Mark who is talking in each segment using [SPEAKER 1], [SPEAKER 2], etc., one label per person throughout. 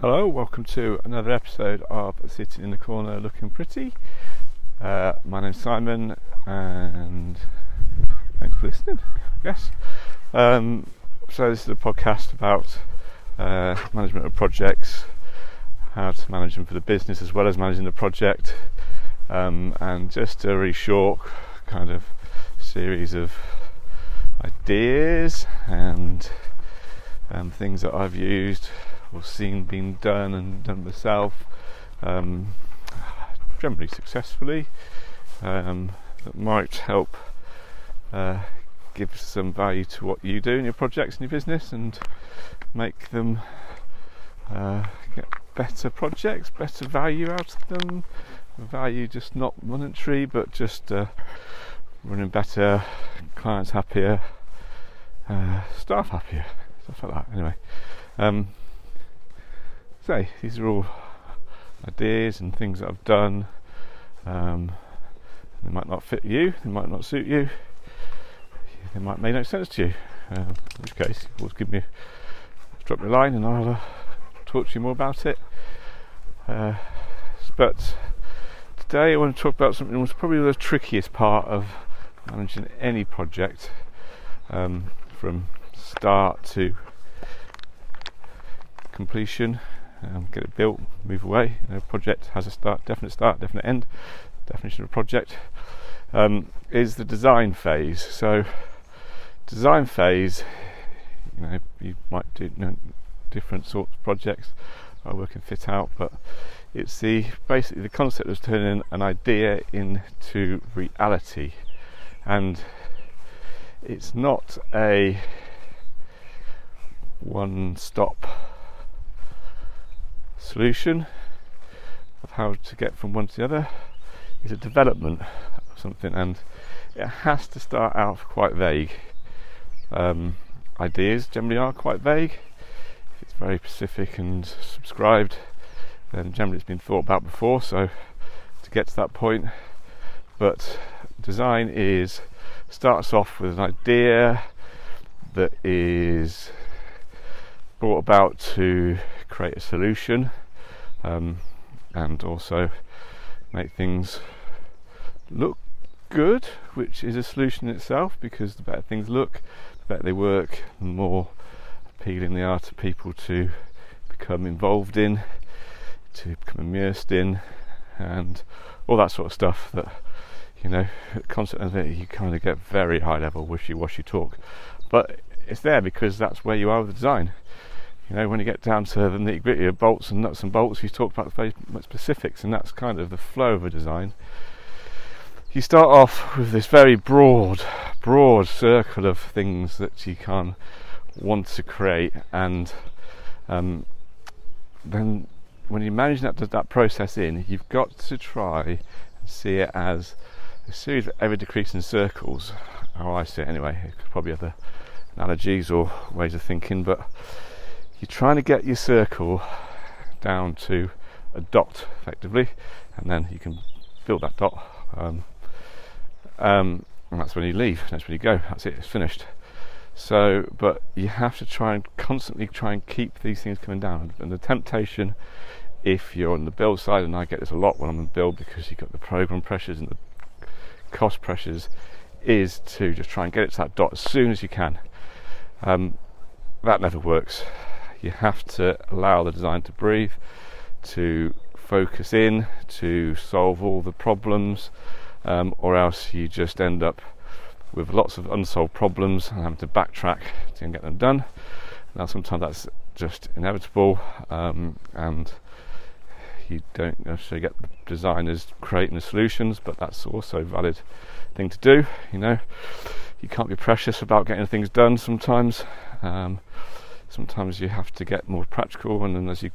[SPEAKER 1] Hello, welcome to another episode of Sitting in the Corner Looking Pretty. Uh, my name's Simon, and thanks for listening. I guess. Um, so this is a podcast about uh, management of projects, how to manage them for the business as well as managing the project, um, and just a really short kind of series of ideas and um, things that I've used or seen being done and done myself, um, generally successfully, um, that might help uh, give some value to what you do in your projects and your business and make them uh, get better projects, better value out of them. Value just not monetary, but just uh, running better, clients happier, uh, staff happier, stuff like that. Anyway, um, so these are all ideas and things that I've done. Um, they might not fit you, they might not suit you, they might make no sense to you. Um, in which case, always give me drop me a line and I'll uh, talk to you more about it. Uh, but today I want to talk about something that was probably the trickiest part of managing any project um, from start to completion. Um, get it built, move away. You know, project has a start, definite start, definite end. Definition of a project um, is the design phase. So, design phase, you know, you might do you know, different sorts of projects. I work in fit out, but it's the basically the concept of turning an idea into reality, and it's not a one-stop solution of how to get from one to the other. is a development of something, and it has to start out quite vague. Um, ideas generally are quite vague. If it's very specific and subscribed, then generally it's been thought about before. So to get to that point, but design is starts off with an idea that is brought about to create a solution um, and also make things look good, which is a solution in itself because the better things look, the better they work, the more appealing they are to people to become involved in, to become immersed in, and all that sort of stuff that you know, it, you kind of get very high level wishy-washy talk, but it's there because that's where you are with the design. You know, when you get down to the nitty gritty of bolts and nuts and bolts, you talk about the specifics, and that's kind of the flow of a design. You start off with this very broad, broad circle of things that you can want to create, and um, then when you manage that that process in, you've got to try and see it as a series of ever decreasing circles. How I see it, anyway. Probably other analogies or ways of thinking, but you're trying to get your circle down to a dot effectively, and then you can fill that dot. Um, um, and that's when you leave. That's when you go. That's it. It's finished. So, but you have to try and constantly try and keep these things coming down. And the temptation, if you're on the build side, and I get this a lot when I'm on build because you've got the program pressures and the cost pressures is to just try and get it to that dot as soon as you can. Um, that never works. You have to allow the design to breathe, to focus in, to solve all the problems, um, or else you just end up with lots of unsolved problems and having to backtrack to get them done. Now, sometimes that's just inevitable, um, and you don't necessarily get the designers creating the solutions, but that's also a valid thing to do. You know, you can't be precious about getting things done sometimes. Um, sometimes you have to get more practical, and then as you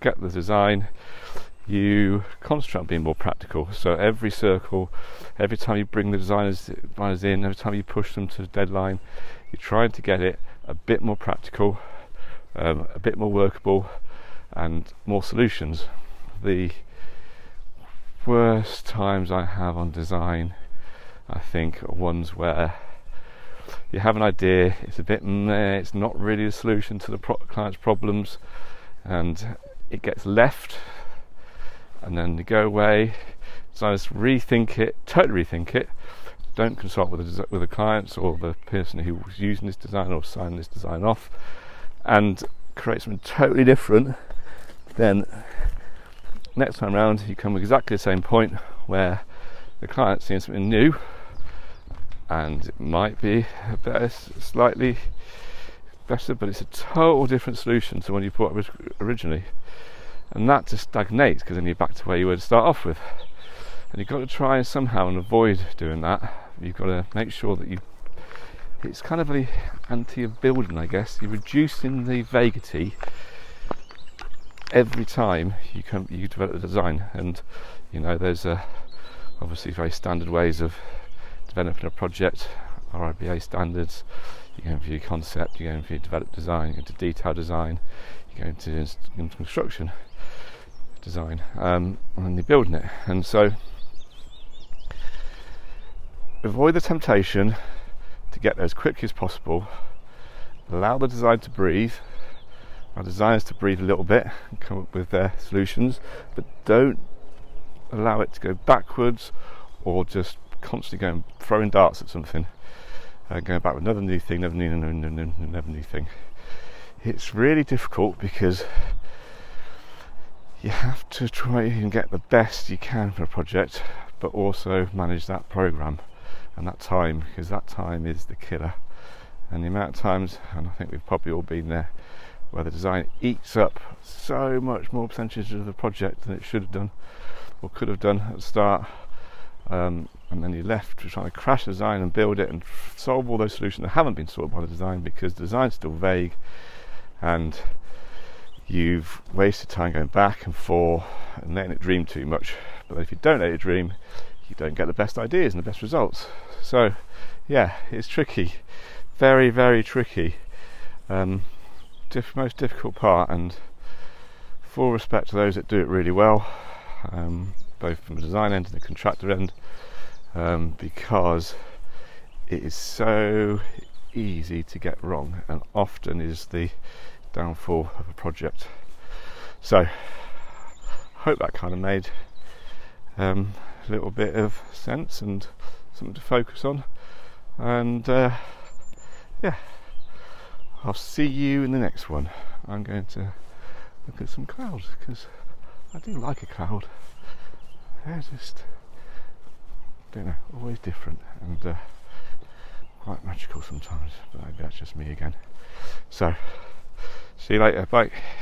[SPEAKER 1] get the design, you concentrate on being more practical. So every circle, every time you bring the designers, designers in, every time you push them to the deadline, you're trying to get it a bit more practical, um, a bit more workable, and more solutions the worst times I have on design, I think, are ones where you have an idea, it's a bit meh, it's not really a solution to the pro- client's problems, and it gets left, and then they go away. So I just rethink it, totally rethink it. Don't consult with the, with the clients or the person who was using this design or signing this design off, and create something totally different. Then next time round, you come with exactly the same point where the client's seeing something new, and it might be a better, slightly better, but it's a total different solution to when you bought it originally. And that just stagnates because then you're back to where you were to start off with. And you've got to try somehow and avoid doing that. You've got to make sure that you. It's kind of the anti of building, I guess. You're reducing the vagity every time you come you develop the design. And you know, there's a, obviously very standard ways of developing a project, RIBA standards you go into your concept, you go into your develop design, you go into detail design, you go into, into construction design, um, and you're building it. And so, avoid the temptation to get there as quickly as possible. Allow the design to breathe. Our designers to breathe a little bit and come up with their solutions, but don't allow it to go backwards or just constantly going throwing darts at something uh, going back with another new thing, another new, another new thing. It's really difficult because you have to try and get the best you can for a project, but also manage that program and that time because that time is the killer. And the amount of times, and I think we've probably all been there, where the design eats up so much more percentage of the project than it should have done or could have done at the start. Um, and then you're left trying to crash design and build it and solve all those solutions that haven't been solved by the design because design's still vague and you've wasted time going back and forth and letting it dream too much. But if you don't let it dream, you don't get the best ideas and the best results. So, yeah, it's tricky, very, very tricky. Um, diff- most difficult part, and full respect to those that do it really well, um, both from the design end and the contractor end um, because it is so easy to get wrong and often is the downfall of a project. So, hope that kind of made um, a little bit of sense and something to focus on. And uh, yeah, I'll see you in the next one. I'm going to look at some clouds because I do like a cloud. They're just don't know, always different and uh, quite magical sometimes, but maybe that's just me again. So, see you later, bye.